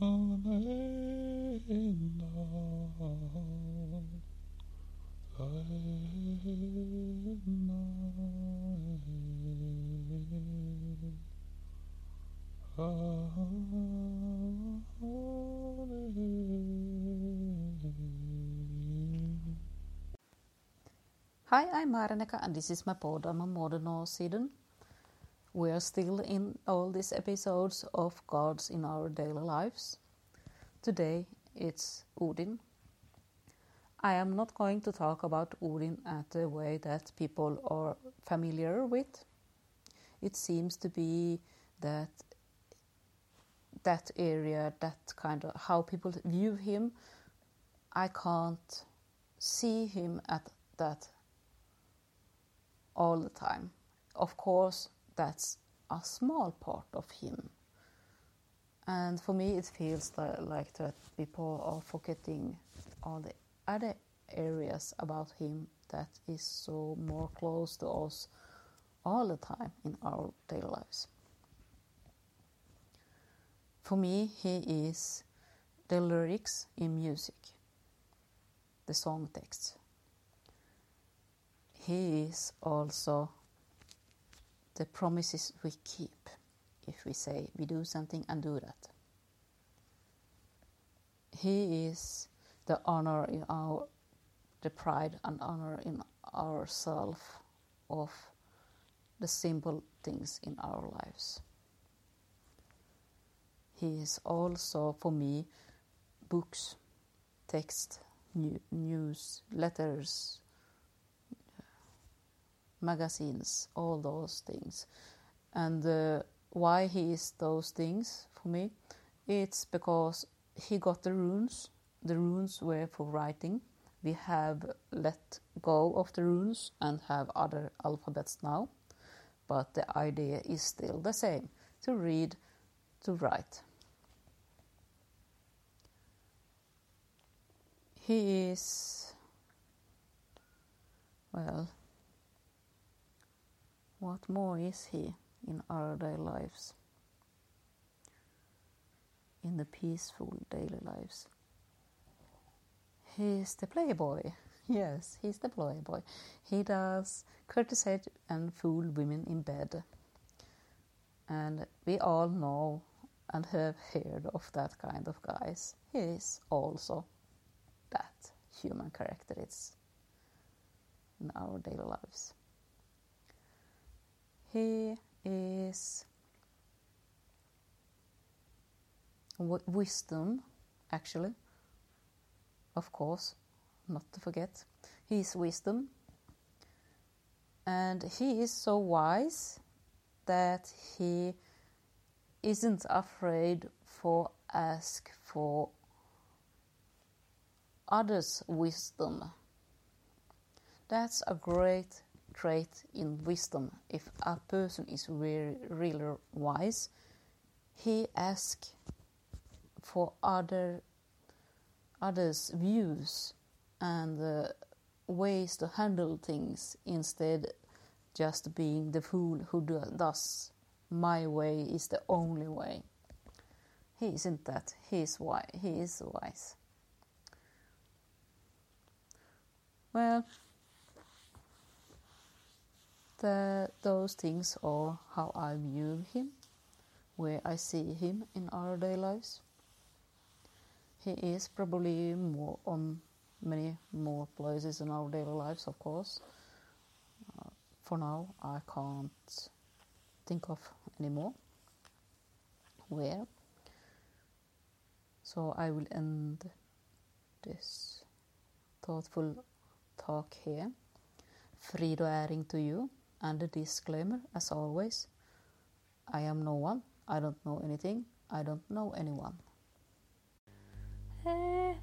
Hi, I'm Marineka and this is my pod on Modern Norrsiden. We are still in all these episodes of gods in our daily lives. Today it's Odin. I am not going to talk about Odin at the way that people are familiar with. It seems to be that that area, that kind of how people view him, I can't see him at that all the time. Of course, that's a small part of him. And for me, it feels like that people are forgetting all the other areas about him that is so more close to us all the time in our daily lives. For me, he is the lyrics in music, the song text. He is also the promises we keep if we say we do something and do that. He is the honor in our, the pride and honor in ourself of the simple things in our lives. He is also for me books, text, news, letters, magazines, all those things. And uh, why he is those things for me? It's because he got the runes. The runes were for writing. We have let go of the runes and have other alphabets now, but the idea is still the same to read, to write. He is, well, what more is he in our daily lives? In the peaceful daily lives? He's the playboy. Yes, he's the playboy. He does criticize and fool women in bed. And we all know and have heard of that kind of guys. He is also that human character is in our daily lives. He is wisdom, actually. Of course, not to forget. He is wisdom. And he is so wise that he isn't afraid for ask for others' wisdom. That's a great trait in wisdom. If a person is really, really wise, he asks for other others' views and uh, ways to handle things instead just being the fool who do, does my way is the only way. He isn't that. He is wise. He is wise. Well, the, those things are how I view him, where I see him in our daily lives. He is probably more on many more places in our daily lives, of course. Uh, for now, I can't think of any more where. So I will end this thoughtful talk here. Frid äring to you. And a disclaimer, as always I am no one, I don't know anything, I don't know anyone. Hey,